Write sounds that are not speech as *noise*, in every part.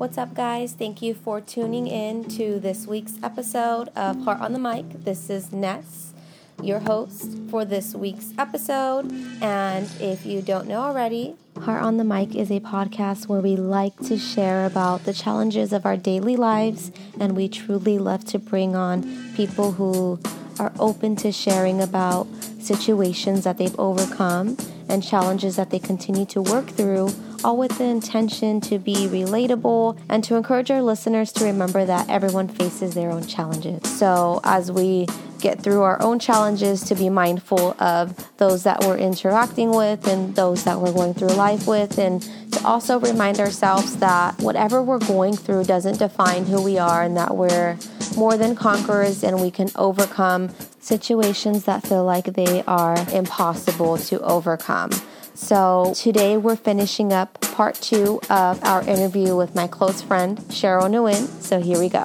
What's up, guys? Thank you for tuning in to this week's episode of Heart on the Mic. This is Ness, your host for this week's episode. And if you don't know already, Heart on the Mic is a podcast where we like to share about the challenges of our daily lives, and we truly love to bring on people who are open to sharing about situations that they've overcome and challenges that they continue to work through all with the intention to be relatable and to encourage our listeners to remember that everyone faces their own challenges. So, as we get through our own challenges, to be mindful of those that we're interacting with and those that we're going through life with, and to also remind ourselves that whatever we're going through doesn't define who we are and that we're more than conquerors and we can overcome situations that feel like they are impossible to overcome. So today we're finishing up part two of our interview with my close friend Cheryl Nguyen. So here we go.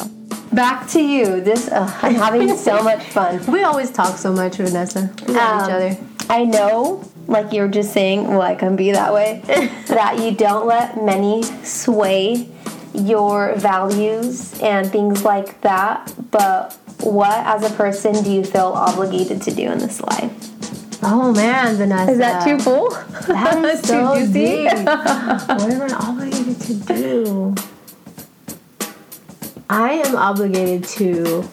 Back to you. This uh, I'm having so *laughs* much fun. We always talk so much, Vanessa. We love um, each other. I know, like you were just saying, well, I can be that way. *laughs* that you don't let many sway your values and things like that. But what, as a person, do you feel obligated to do in this life? Oh man, Vanessa. Is that too full? That is *laughs* so deep. *laughs* what am I obligated to do? I am obligated to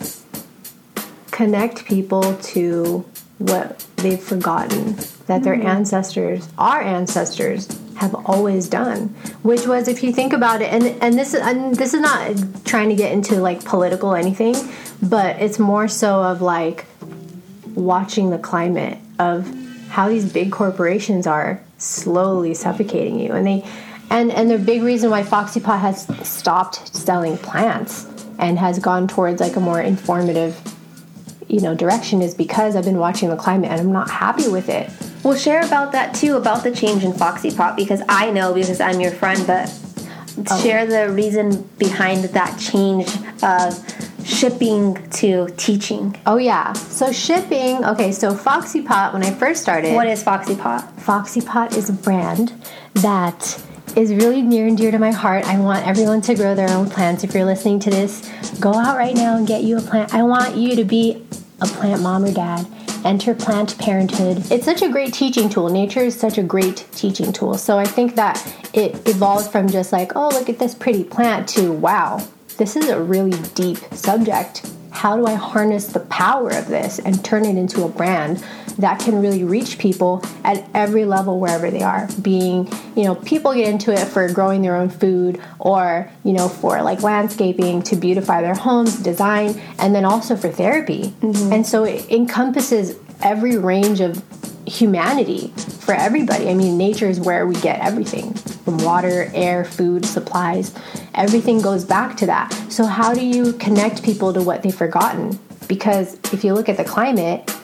connect people to what they've forgotten that their mm-hmm. ancestors, our ancestors, have always done. Which was, if you think about it, and and this and this is not trying to get into like political anything, but it's more so of like watching the climate of how these big corporations are slowly suffocating you and they and and the big reason why Foxy Pot has stopped selling plants and has gone towards like a more informative you know direction is because I've been watching the climate and I'm not happy with it. We'll share about that too about the change in Foxy Pot because I know because I'm your friend but oh. share the reason behind that change of shipping to teaching? Oh yeah. So shipping. Okay. So Foxy Pot. When I first started, what is Foxy Pot? Foxy Pot is a brand that is really near and dear to my heart. I want everyone to grow their own plants. If you're listening to this, go out right now and get you a plant. I want you to be a plant mom or dad. Enter plant parenthood. It's such a great teaching tool. Nature is such a great teaching tool. So I think that it evolves from just like, oh, look at this pretty plant to wow, this is a really deep subject. How do I harness the power of this and turn it into a brand that can really reach people at every level wherever they are? Being, you know, people get into it for growing their own food or, you know, for like landscaping to beautify their homes, design, and then also for therapy. Mm-hmm. And so it encompasses every range of humanity for everybody. I mean, nature is where we get everything from water, air, food, supplies. Everything goes back to that. So, how do you connect people to what they've forgotten? Because if you look at the climate,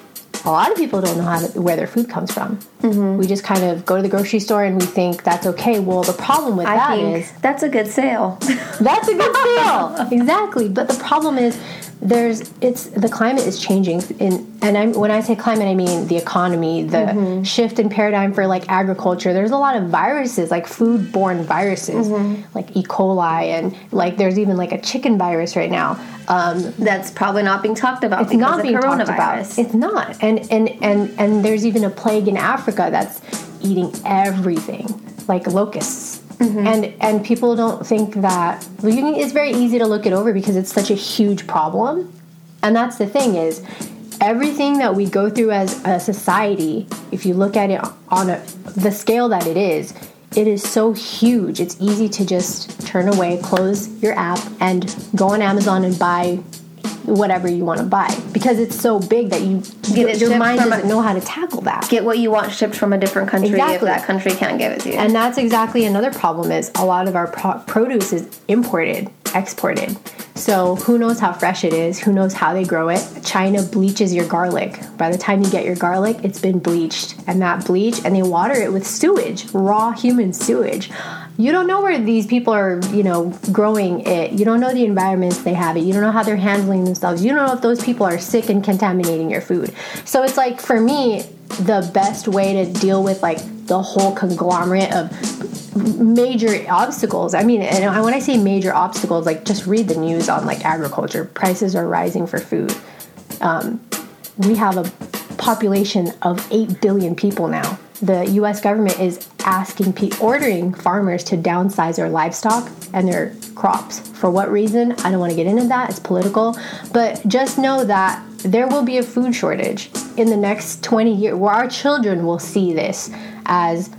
a lot of people don't know how to, where their food comes from. Mm-hmm. We just kind of go to the grocery store and we think that's okay. Well, the problem with I that is that's a good sale. that's a good *laughs* sale, exactly. But the problem is there's it's the climate is changing in and I'm when I say climate I mean the economy the mm-hmm. shift in paradigm for like agriculture there's a lot of viruses like foodborne viruses mm-hmm. like E. coli and like there's even like a chicken virus right now um, that's probably not being talked about it's not being talked about it's not and and and and there's even a plague in Africa that's eating everything like locusts Mm-hmm. And and people don't think that it's very easy to look it over because it's such a huge problem. And that's the thing is everything that we go through as a society, if you look at it on a, the scale that it is, it is so huge. It's easy to just turn away, close your app, and go on Amazon and buy whatever you want to buy because it's so big that you get it your mind doesn't a, know how to tackle that. Get what you want shipped from a different country exactly. if that country can't give it to you. And that's exactly another problem is a lot of our pro- produce is imported, exported. So who knows how fresh it is? Who knows how they grow it? China bleaches your garlic. By the time you get your garlic, it's been bleached, and that bleach, and they water it with sewage, raw human sewage you don't know where these people are, you know, growing it. You don't know the environments they have it. You don't know how they're handling themselves. You don't know if those people are sick and contaminating your food. So it's like for me, the best way to deal with like the whole conglomerate of major obstacles. I mean, and when I say major obstacles, like just read the news on like agriculture. Prices are rising for food. Um, we have a population of 8 billion people now the U.S. government is asking, ordering farmers to downsize their livestock and their crops. For what reason? I don't want to get into that. It's political, but just know that there will be a food shortage in the next 20 years, where our children will see this as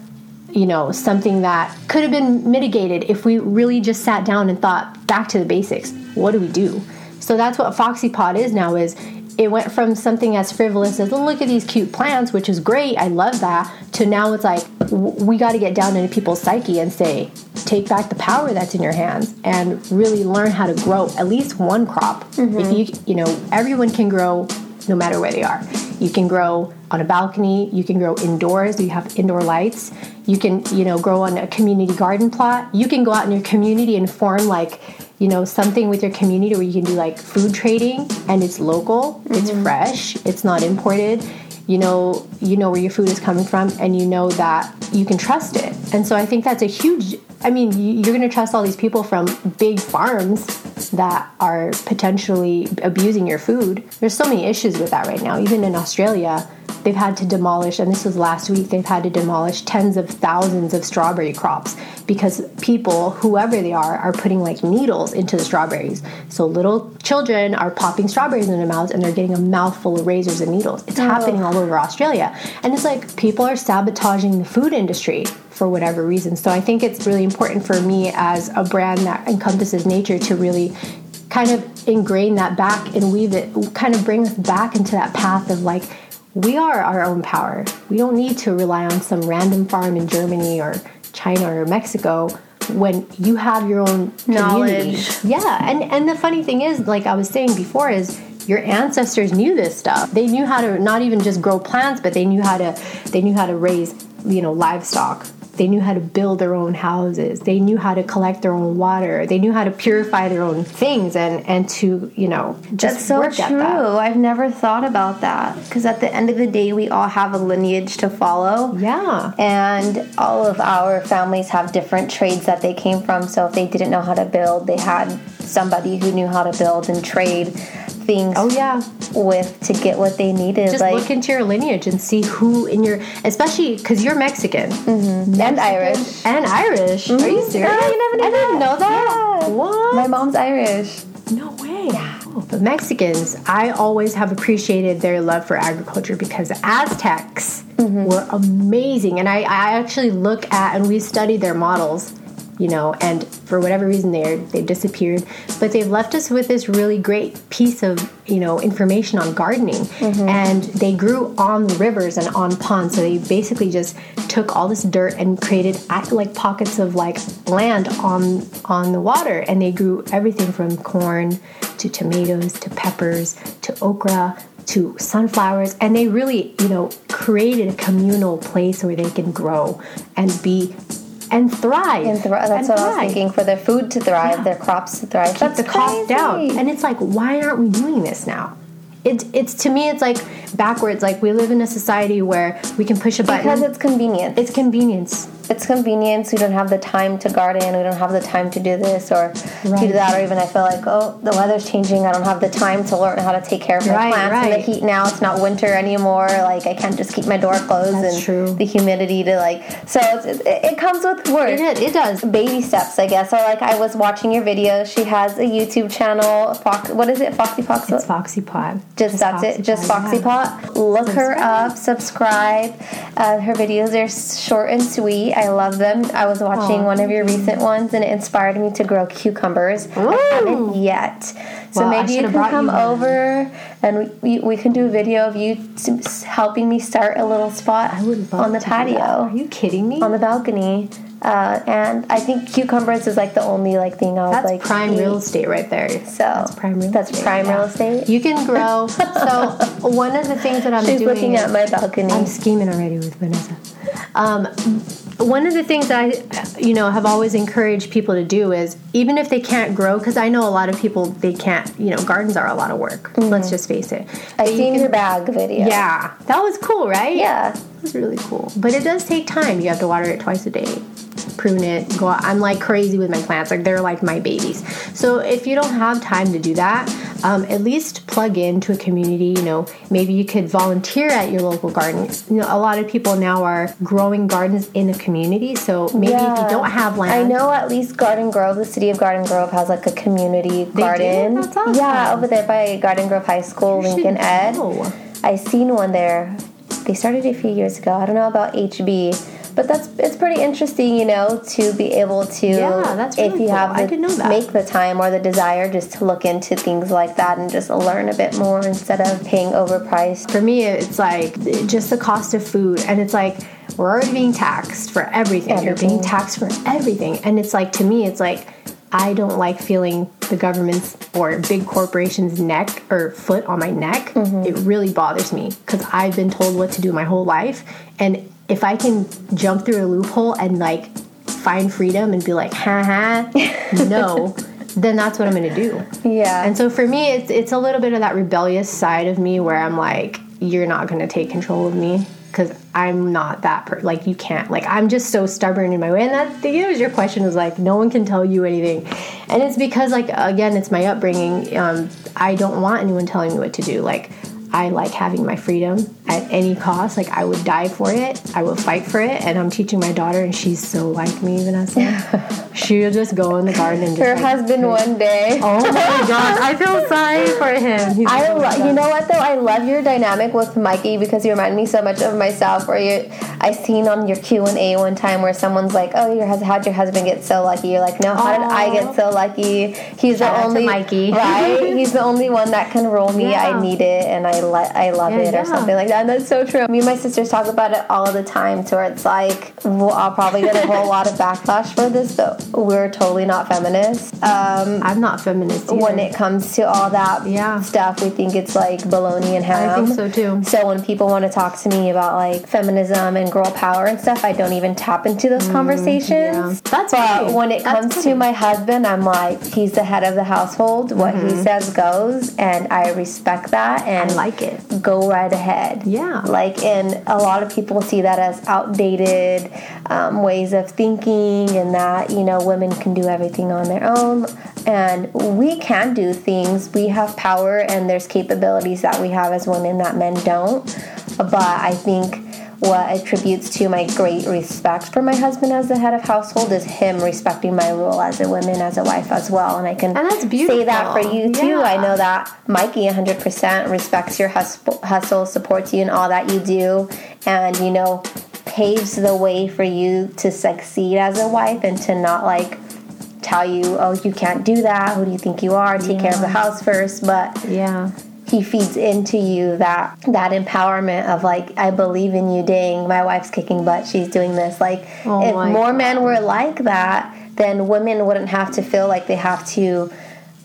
you know something that could have been mitigated if we really just sat down and thought back to the basics. What do we do? So that's what Foxy Pot is now. Is it went from something as frivolous as oh, look at these cute plants which is great i love that to now it's like we got to get down into people's psyche and say take back the power that's in your hands and really learn how to grow at least one crop mm-hmm. if you you know everyone can grow no matter where they are you can grow on a balcony you can grow indoors you have indoor lights you can you know grow on a community garden plot you can go out in your community and form like you know something with your community where you can do like food trading and it's local mm-hmm. it's fresh it's not imported. You know you know where your food is coming from and you know that you can trust it. And so i think that's a huge i mean you're going to trust all these people from big farms that are potentially abusing your food. There's so many issues with that right now even in australia they've had to demolish, and this was last week, they've had to demolish tens of thousands of strawberry crops because people, whoever they are, are putting like needles into the strawberries. So little children are popping strawberries in their mouths and they're getting a mouthful of razors and needles. It's oh. happening all over Australia. And it's like people are sabotaging the food industry for whatever reason. So I think it's really important for me as a brand that encompasses nature to really kind of ingrain that back and weave it, kind of bring us back into that path of like, we are our own power. We don't need to rely on some random farm in Germany or China or Mexico when you have your own knowledge. Yeah, and and the funny thing is, like I was saying before, is your ancestors knew this stuff. They knew how to not even just grow plants, but they knew how to they knew how to raise you know livestock they knew how to build their own houses. They knew how to collect their own water. They knew how to purify their own things and and to you know just That's so true. That. I've never thought about that because at the end of the day, we all have a lineage to follow. Yeah, and all of our families have different trades that they came from. So if they didn't know how to build, they had somebody who knew how to build and trade things oh yeah with to get what they needed just like, look into your lineage and see who in your especially because you're mexican, mm-hmm. mexican, and irish and irish mm-hmm. are you mm-hmm. serious you never knew i didn't know that yeah. what my mom's irish no way yeah. Oh, but mexicans i always have appreciated their love for agriculture because aztecs mm-hmm. were amazing and I, I actually look at and we study their models you know, and for whatever reason they they've disappeared. But they've left us with this really great piece of you know information on gardening, mm-hmm. and they grew on rivers and on ponds. So they basically just took all this dirt and created like pockets of like land on on the water, and they grew everything from corn to tomatoes to peppers to okra to sunflowers and they really you know created a communal place where they can grow and be and thrive. And thri- that's and what thrive. I was thinking. For their food to thrive, yeah. their crops to thrive. Keep that's the crazy. cost down. And it's like, why aren't we doing this now? It's it's to me, it's like backwards. Like we live in a society where we can push a button because it's convenience It's convenience it's convenience. We don't have the time to garden. We don't have the time to do this or right. do that. Or even I feel like, oh, the weather's changing. I don't have the time to learn how to take care of my right, plants right. in the heat now. It's not winter anymore. Like I can't just keep my door closed That's and true. the humidity to like. So it, it, comes with work. It, it does. Baby steps, I guess. Or like I was watching your video. She has a YouTube channel. Fox, what is it? Foxy Pot. It's Foxy Pot. Just, just that's Foxy it. Just Foxy yeah. Pot. Look her up. Subscribe. Uh, her videos are short and sweet. I love them. I was watching Aww, one of your recent ones and it inspired me to grow cucumbers. Ooh. I haven't yet. So well, maybe you can come you over and we, we can do a video of you helping me start a little spot on the patio. Are you kidding me? On the balcony. Uh, and I think cucumbers is like the only like thing I was that's like prime eat. real estate right there. So that's prime real that's estate. prime yeah. real estate. You can grow. *laughs* so one of the things that I'm She's doing. looking at my balcony. I'm scheming already with Vanessa. Um, one of the things I, you know, have always encouraged people to do is even if they can't grow, because I know a lot of people they can't. You know, gardens are a lot of work. Let's mm-hmm. just face it. I But you seen can- your bag video. Yeah, that was cool, right? Yeah. It was really cool. But it does take time. You have to water it twice a day, prune it, go out. I'm like crazy with my plants. Like they're like my babies. So if you don't have time to do that, um, at least plug into a community. You know, maybe you could volunteer at your local garden. You know, a lot of people now are growing gardens in a community. So maybe if you don't have land, I know at least Garden Grove, the city of Garden Grove, has like a community do? garden. That's awesome. Yeah, over there by Garden Grove High School, You Lincoln Ed. I seen one there. They started a few years ago. I don't know about HB, but that's it's pretty interesting, you know, to be able to Yeah, that's if you cool. have I the didn't know that. make the time or the desire just to look into things like that and just learn a bit more instead of paying overpriced. For me, it's like just the cost of food, and it's like we're already being taxed for everything. You're being taxed for everything, and it's like to me, it's like I don't like feeling the government's or big corporations' neck or foot on my neck. Mm-hmm. It really bothers me because I've been told what to do my whole life, and if I can jump through a loophole and like find freedom and be like, ha ha, *laughs* no. Then that's what I'm gonna do. Yeah. And so for me, it's it's a little bit of that rebellious side of me where I'm like, you're not going to take control of me because I'm not that per- like you can't like I'm just so stubborn in my way. And that the was your question was like, no one can tell you anything, and it's because like again, it's my upbringing. Um, I don't want anyone telling me what to do. Like. I like having my freedom at any cost. Like I would die for it. I would fight for it. And I'm teaching my daughter, and she's so like me, Vanessa. *laughs* She'll just go in the garden and just Her like, husband one day. Oh my *laughs* god, I feel sorry for him. He's I lo- you know what though I love your dynamic with Mikey because you remind me so much of myself. Where you, I seen on your Q and A one time where someone's like, "Oh, your hus- how'd your husband get so lucky?" You're like, "No, how did I get so lucky?" He's Shout out the only Mikey. right. He's the only one that can roll me. *laughs* Yeah. I need it, and I le- I love Yeah, it, yeah. or something like that. And that's so true. Me and my sisters talk about it all the time. To where it's like, well, I'll probably get a whole lot of backlash for this, but we're totally not feminists. Um, I'm not feminist either. when it comes to all that Yeah. stuff, we think it's like baloney and ham. I think so too. So when people want to talk to me about like feminism and girl power and stuff, I don't even tap into those conversations. Mm, yeah. That's but okay. when it That's comes good. to my husband, I'm like, he's the head of the household. What Mm-hmm. he says goes, and I respect that. And I like it. go right ahead. Yeah. Like, and a lot of people see that as outdated um, ways of thinking, and that, you know, women can do everything on their own. And we can do things. We have power, and there's capabilities that we have as women that men don't. But I think what attributes to my great respect for my husband as the head of household is him respecting my role as a woman, as a wife as well. And I can And that's say that for you too. Yeah. I know that Mikey 100% respects your hustle, hustle, supports you in all that you do, and you know, paves the way for you to succeed as a wife and to not like tell you, oh, you can't do that. Who do you think you are? Take care of the house first. But Yeah. He feeds into you that that empowerment of like I believe in you. Dang, my wife's kicking butt. She's doing this. Like Oh if more men were like that, then women wouldn't have to feel like they have to.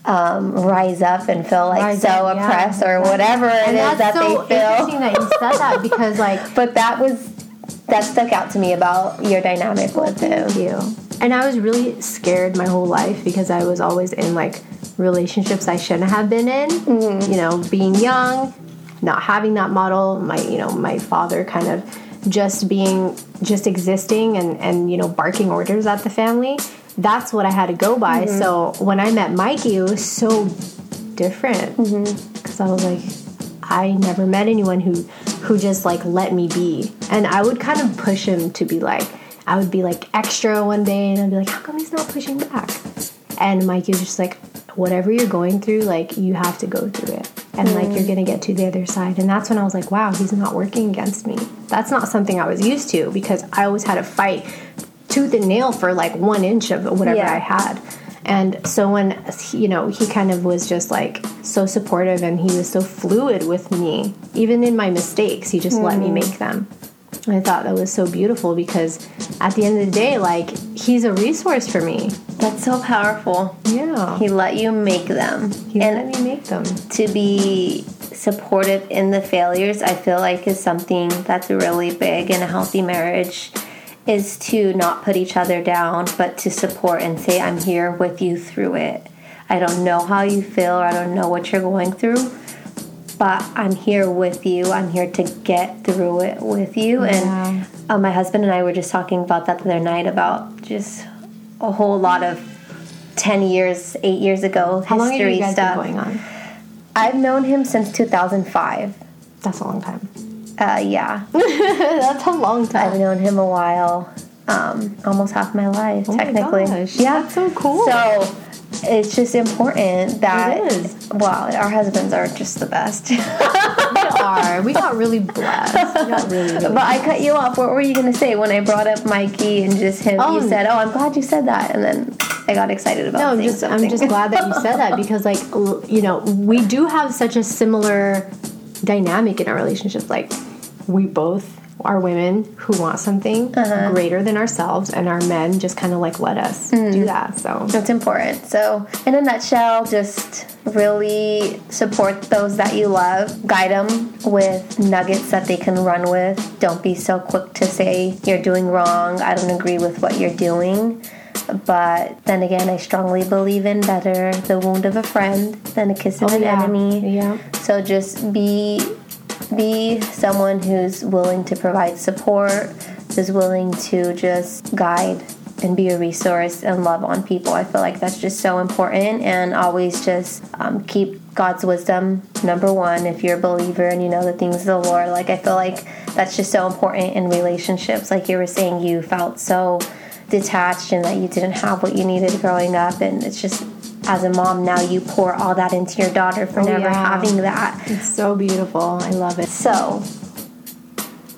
Um, rise up and feel like Rise so up, yeah. oppressed or whatever it And is that so they feel. interesting that you said that *laughs* because like But that was that stuck out to me about your dynamic with him. Thank you. And I was really scared my whole life because I was always in like relationships I shouldn't have been in. Mm-hmm. You know, being young, not having that model, my you know, my father kind of just being just existing and and you know, barking orders at the family. That's what I had to go by. Mm-hmm. So when I met Mikey, it was so different Mm-hmm. because I was like, I never met anyone who who just like let me be, and I would kind of push him to be like, I would be like extra one day, and I'd be like, how come he's not pushing back? And Mikey was just like, whatever you're going through, like you have to go through it, and like you're mm. gonna get to the other side. And that's when I was like, wow, he's not working against me. That's not something I was used to because I always had to fight tooth and nail for like one inch of whatever Yeah. I had. And so when you know he kind of was just like so supportive and he was so fluid with me, even in my mistakes, he just let me mm-hmm. make them. I thought that was so beautiful because at the end of the day, like he's a resource for me. That's so powerful. Yeah, He let you make them. he and let me make them. to be supportive in the failures, I feel like is something that's really big in a healthy marriage. is to not put each other down, but to support and say, I'm here with you through it. I don't know how you feel, or I don't know what you're going through, but I'm here with you. I'm here to get through it with you. Yeah. And uh, my husband and I were just talking about that the other night about just a whole lot of 10 years, 8 years ago How long have history you guys stuff. been going on? I've known him since 2005. That's a long time. Uh, yeah, *laughs* That's a long time. I've known him a while, um, almost half my life, Oh my technically. gosh, yeah, that's so cool. So it's just important that It is. well, our husbands are just the best. We are. We got really blessed. We got really, really but I cut you off. What were you gonna say when I brought up Mikey and just him? Oh. you um, said, "Oh, I'm glad you said that," and then I got excited about No, I'm just something. I'm just glad that you said that *laughs* because like you know we do have such a similar dynamic in our relationship Like we both are women who want something uh-huh. greater than ourselves, and our men just kind of like let us do mm. that. So It's important. So, in a nutshell, just really support those that you love. Guide them with nuggets that they can run with. Don't be so quick to say you're doing wrong. I don't agree with what you're doing. But then again, I strongly believe in better the wound of a friend than a kiss of oh, an Oh, yeah. enemy. Yeah. So just be be someone who's willing to provide support, who's willing to just guide and be a resource and love on people. I feel like that's just so important, and always just um, keep God's wisdom number one. If you're a believer and you know the things of the Lord, like I feel like that's just so important in relationships. Like you were saying, you felt so detached and that you didn't have what you needed growing up, and it's just as a mom now you pour all that into your daughter for oh, never yeah. having that. it's so beautiful. I love it. So,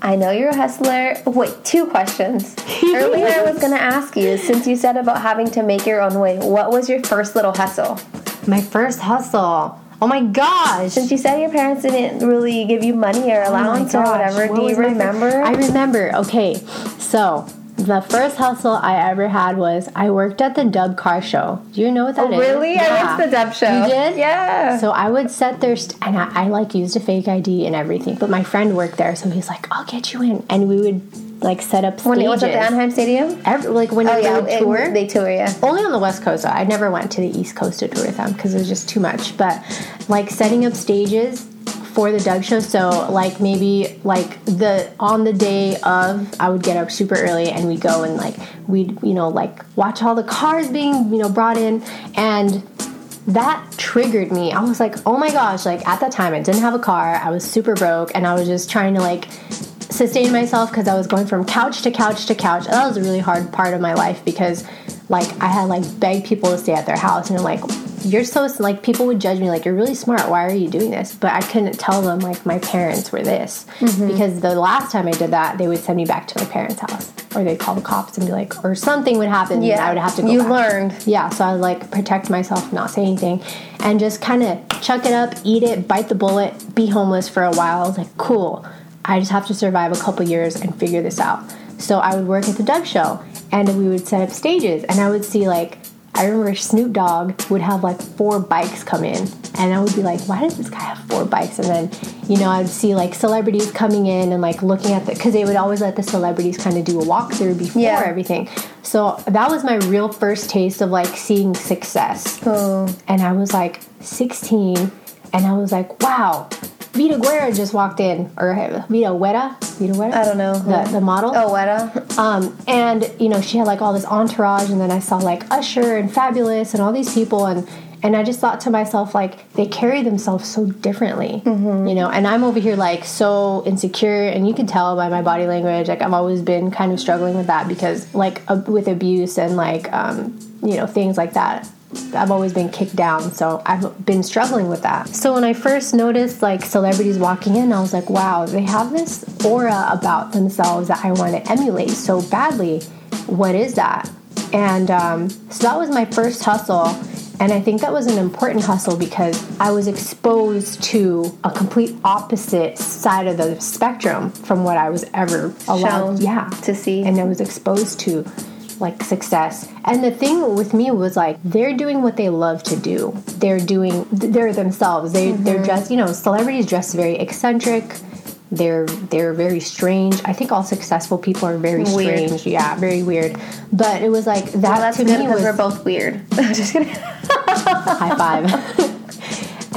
I know you're a hustler. Wait, two questions. *laughs* Earlier, I was going to ask you, since you said about having to make your own way, what was your first little hustle? My first hustle. Oh my gosh. Since you said your parents didn't really give you money or Oh allowance or whatever, what do you remember? I remember. Okay, so the first hustle I ever had was I worked at the Dub Car Show. Do you know what that oh, is? Oh, really? I went to the Dub Show. You did? Yeah. So I would set their st- and I, I like used a fake ID and everything, but my friend worked there, so he's like, "I'll get you in," and we would like set up stages. when it was at the Anaheim Stadium? Every, like when Oh, they yeah. would it- tour, they tour, yeah. only on the west coast though. i never went to the east coast to tour with them because it was just too much but like setting up stages for the dub show so like maybe like the on the day of i would get up super early and we'd go and like we'd you know like watch all the cars being you know brought in and that triggered me. I was like, oh my gosh, like at that time I didn't have a car, I was super broke, and I was just trying to like sustain myself because I was going from couch to couch to couch. That was a really hard part of my life because like I had like begged people to stay at their house, and I'm like, you're so like people would judge me like you're really smart. Why are you doing this? But I couldn't tell them like my parents were this mm-hmm. because the last time I did that, they would send me back to my parents' house. Or they'd call the cops and be like, or something would happen. and I would have to go You back. learned. Yeah, so I would like protect myself, not say anything, and just kind of chuck it up, eat it, bite the bullet, be homeless for a while. Like, cool. I just have to survive a couple years and figure this out. So I would work at the Dub Show, and we would set up stages, and I would see like. I remember Snoop Dogg would have like four bikes come in, and I would be like, "Why does this guy have four bikes?" And then, you know, I'd see like celebrities coming in and like looking at the because they would always let the celebrities kind of do a walkthrough before Yeah. everything. So that was my real first taste of like seeing success. Oh. And I was like 16, and I was like, wow, Vida Guerra just walked in, or Vida Guerra, Vida Guerra. I don't know. The, the model. Oh, Weta. Um, and you know, she had like all this entourage, and then I saw like Usher and Fabolous and all these people, and and I just thought to myself like they carry themselves so differently, you know. And I'm over here like so insecure, and you can tell by my body language. Like I've always been kind of struggling with that because like uh, with abuse and like um, you know things like that. I've always been kicked down, so I've been struggling with that. So when I first noticed like celebrities walking in, I was like, wow, they have this aura about themselves that I want to emulate so badly. What is that? And um, so that was my first hustle. And I think that was an important hustle because I was exposed to a complete opposite side of the spectrum from what I was ever allowed Shown yeah, to see. And I was exposed to like success. And the thing with me was like they're doing what they love to do. They're doing they're themselves. They they're mm-hmm. dressed, you know, celebrities dress very eccentric. They're they're very strange. I think all successful people are very Weird. strange. Yeah, very weird. But it was like that Well, that's to me because was we're both weird. Just *laughs* kidding. high five. *laughs*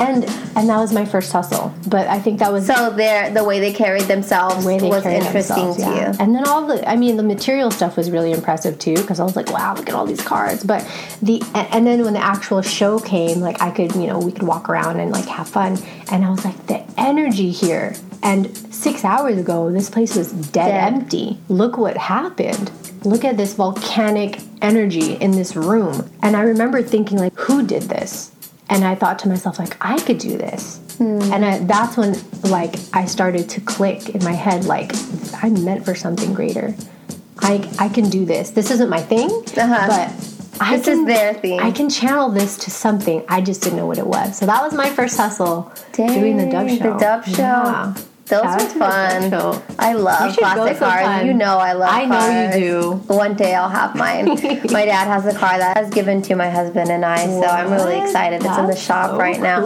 and and that was my first hustle. But I think that was So their the way they carried themselves way they was carry interesting to yeah. you. And then all the, I mean, the material stuff was really impressive too because I was like, wow, look at all these cards. But the, and then when the actual show came, like I could, you know, we could walk around and like have fun. And I was like, the energy here. And six hours ago, this place was dead, Dead. empty. Look what happened. Look at this volcanic energy in this room. And I remember thinking, like, who did this? And I thought to myself, like, I could do this. And I, that's when, like, I started to click in my head, like, I'm meant for something greater. I, I can do this. This isn't my thing, Uh-huh. but I This is can, their thing. I can channel this to something. I just didn't know what it was. So that was my first hustle doing the dub show. The dub show. Yeah. Those Shout out were to the dub fun. I love classic sometime. cars. You know I love I know cars. you do. One day I'll have mine. *laughs* my dad has a car that was given to my husband and I, so I'm really excited. It's in the shop so right now.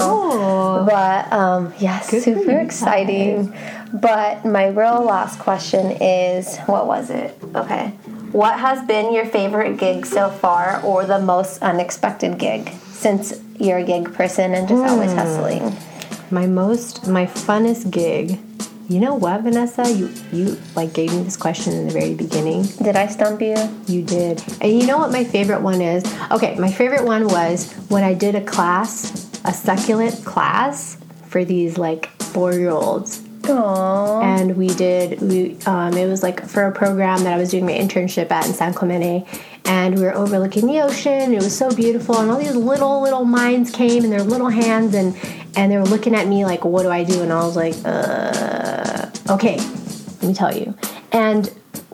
But um, yes, Good super exciting. But my real last question is, what was it? Okay. What has been your favorite gig so far, or the most unexpected gig? Since you're a gig person and just always Hmm. hustling. My most, my funnest gig. You know what, Vanessa? You you like gave me this question in the very beginning. Did I stump you? You did. And you know what my favorite one is? Okay, my favorite one was when I did a class, a succulent class for these like four year olds. Aww. And we did, we, um, it was like for a program that I was doing my internship at in San Clemente. And we were overlooking the ocean. It was so beautiful. And all these little, little minds came in their little hands and, and they were looking at me like, what do I do? And I was like, uh, okay, let me tell you. And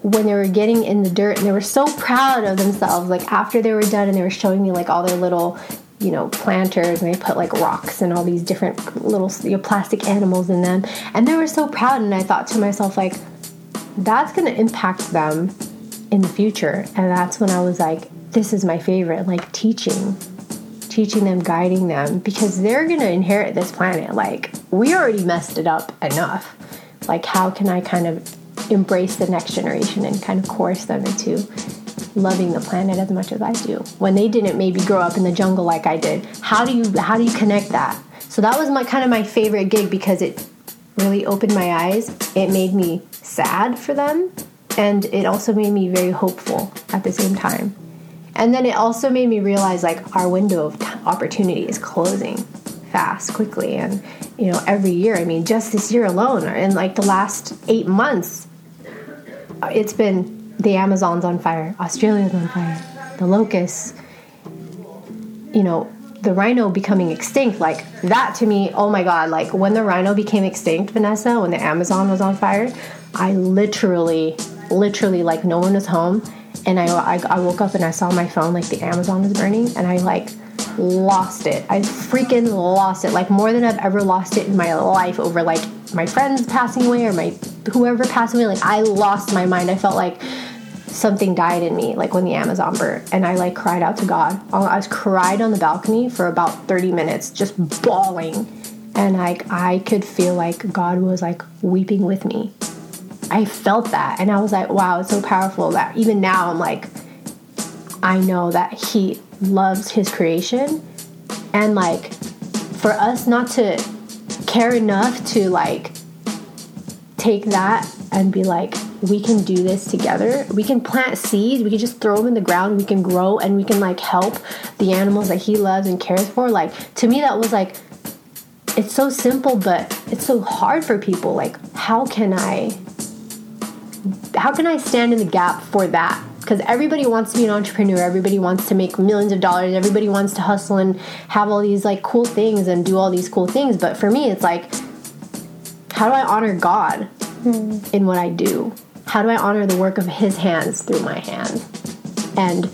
when they were getting in the dirt and they were so proud of themselves, like after they were done and they were showing me like all their little, you know, planters and they put like rocks and all these different little you know, plastic animals in them. And they were so proud. And I thought to myself, like, that's going to impact them in the future. And that's when I was like, this is my favorite, like teaching teaching them, guiding them, because they're going to inherit this planet. Like, we already messed it up enough. Like, how can I kind of embrace the next generation and kind of coerce them into loving the planet as much as I do? When they didn't maybe grow up in the jungle like I did. How do you how do you connect that? So that was my kind of my favorite gig because it really opened my eyes. It made me sad for them and it also made me very hopeful at the same time. And then it also made me realize like our window of t- opportunity is closing fast, quickly. And, you know, every year, I mean, just this year alone, or in like the last eight months, it's been the Amazon's on fire, Australia's on fire, the locusts, you know, the rhino becoming extinct. Like that to me, oh my God, like when the rhino became extinct, Vanessa, when the Amazon was on fire, I literally, literally, like no one was home and I, I, I woke up and I saw my phone like the Amazon was burning and I like lost it. I freaking lost it. Like more than I've ever lost it in my life over like my friends passing away or my whoever passed away. Like I lost my mind. I felt like something died in me like when the Amazon burnt and I like cried out to God. I was cried on the balcony for about 30 minutes just bawling and like I could feel like God was like weeping with me. I felt that and I was like, wow, it's so powerful that even now I'm like, I know that He loves His creation and like for us not to care enough to like take that and be like, we can do this together. We can plant seeds. We can just throw them in the ground. We can grow and we can like help the animals that He loves and cares for. Like to me, that was like, it's so simple, but it's so hard for people. Like, how can I how can I stand in the gap for that? Because everybody wants to be an entrepreneur, everybody wants to make millions of dollars, everybody wants to hustle and have all these like cool things and do all these cool things. But for me, it's like, how do I honor God hmm. in what I do? How do I honor the work of His hands through my hands? And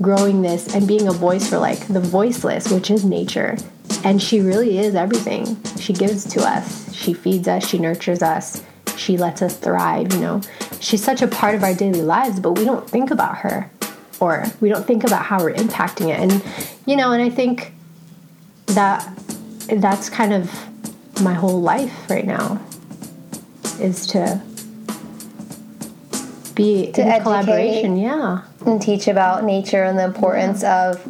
growing this and being a voice for like the voiceless, which is nature. And she really is everything. She gives to us, she feeds us, she nurtures us, she lets us thrive, you know. She's such a part of our daily lives, but we don't think about her or we don't think about how we're impacting it. And, you know, and I think that that's kind of my whole life right now. is to be To in collaboration. Yeah. and teach about nature and the importance of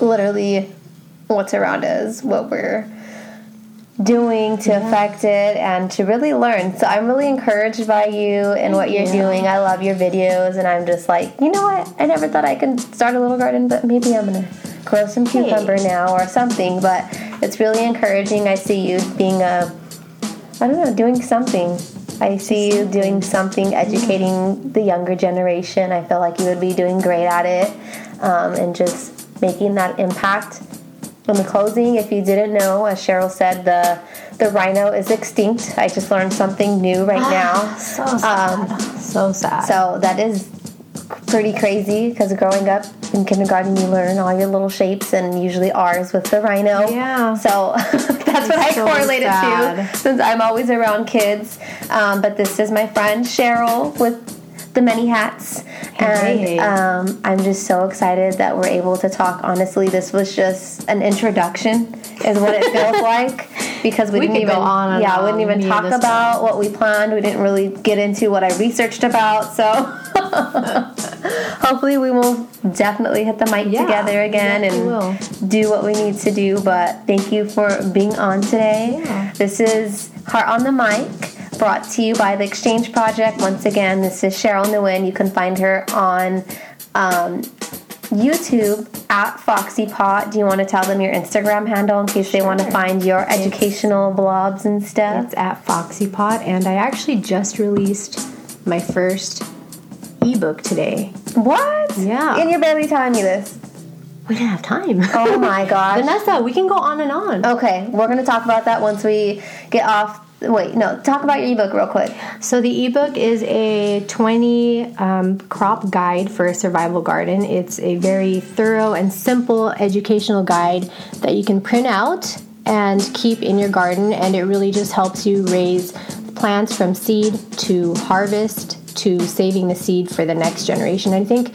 literally what's around us, what we're doing to affect it, and to really learn. So I'm really encouraged by you and what you're you. doing. I love your videos, and I'm just like, you know what? I never thought I could start a little garden, but maybe I'm gonna grow some cucumber now or something. But it's really encouraging. I see you being a, I don't know, doing something. I see you doing something, educating the younger generation. I feel like you would be doing great at it, um, and just making that impact. In the closing, if you didn't know, as Cheryl said, the the rhino is extinct. I just learned something new right now. So sad. so sad. So that is pretty crazy because growing up in kindergarten, you learn all your little shapes and usually ours with the rhino. Yeah. So *laughs* that's what I so correlated sad. to since I'm always around kids. Um, but this is my friend Cheryl with the many hats. Hey. And um, I'm just so excited that we're able to talk. Honestly, this was just an introduction, is what it feels *laughs* like, because we, We didn't even on and yeah we on, didn't even talk about what we planned. We didn't really get into what I researched about. So *laughs* hopefully we will definitely hit the mic Yeah, together again we and do what we need to do. But thank you for being on today. Yeah. This is Heart on the Mic. Brought to you by the Exchange Project. Once again, this is Cheryl Nguyen. You can find her on um, YouTube at Foxy Pot. Do you want to tell them your Instagram handle in case they want to find your educational blogs and stuff? It's at Foxy Pot, and I actually just released my first ebook today. What? Yeah. And you're barely telling me this. We didn't have time. *laughs* Oh my *laughs* gosh. Vanessa, we can go on and on. Okay, we're gonna talk about that once we get off. Wait, no, talk about your ebook real quick. So the ebook is a 20 um, crop guide for a survival garden. It's a very thorough and simple educational guide that you can print out and keep in your garden, and it really just helps you raise plants from seed to harvest to saving the seed for the next generation. I think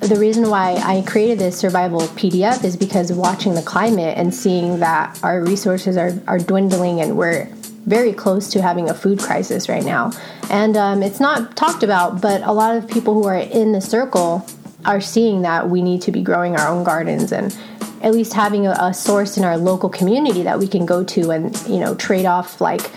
the reason why I created this survival PDF is because watching the climate and seeing that our resources are, are dwindling and we're very close to having a food crisis right now. And um, it's not talked about, but a lot of people who are in the circle are seeing that we need to be growing our own gardens and at least having a, a source in our local community that we can go to and you know trade off like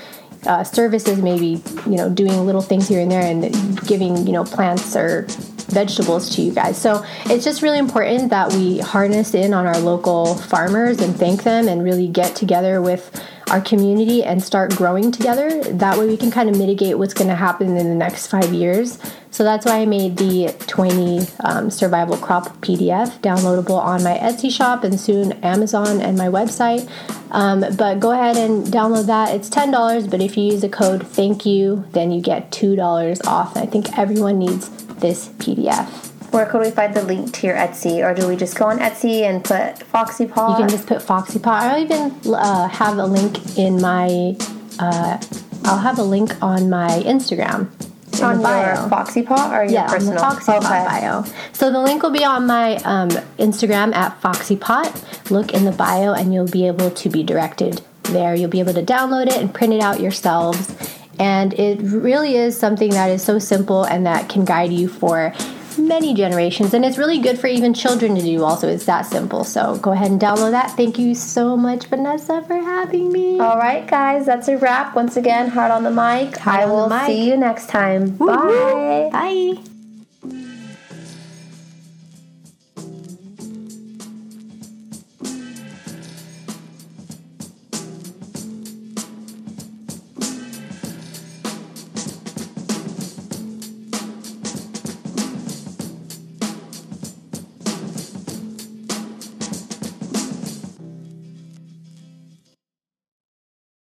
uh, services maybe you know doing little things here and there and giving you know plants or vegetables to you guys so it's just really important that we harness in on our local farmers and thank them and really get together with our community and start growing together that way we can kind of mitigate what's going to happen in the next five years so that's why i made the 20 um, survival crop pdf downloadable on my etsy shop and soon amazon and my website um, but go ahead and download that. It's ten dollars, but if you use the code "Thank You," then you get two dollars off. I think everyone needs this PDF. Where could we find the link to your Etsy, or do we just go on Etsy and put Foxy Paw? You can just put Foxy Pot. I'll even uh, have a link in my. Uh, I'll have a link on my Instagram. in on bio. your Foxy Paw or your yeah, personal? Foxy Pot bio. So the link will be on my um, Instagram at Foxy Pot. Look in the bio, and you'll be able to be directed there. You'll be able to download it and print it out yourselves. And it really is something that is so simple and that can guide you for many generations. And it's really good for even children to do. Also, it's that simple. So go ahead and download that. Thank you so much, Vanessa, for having me. All right, guys, that's a wrap. Once again, Heart on the Mic. Heart I will mic. see you next time. Woo, Bye. Bye.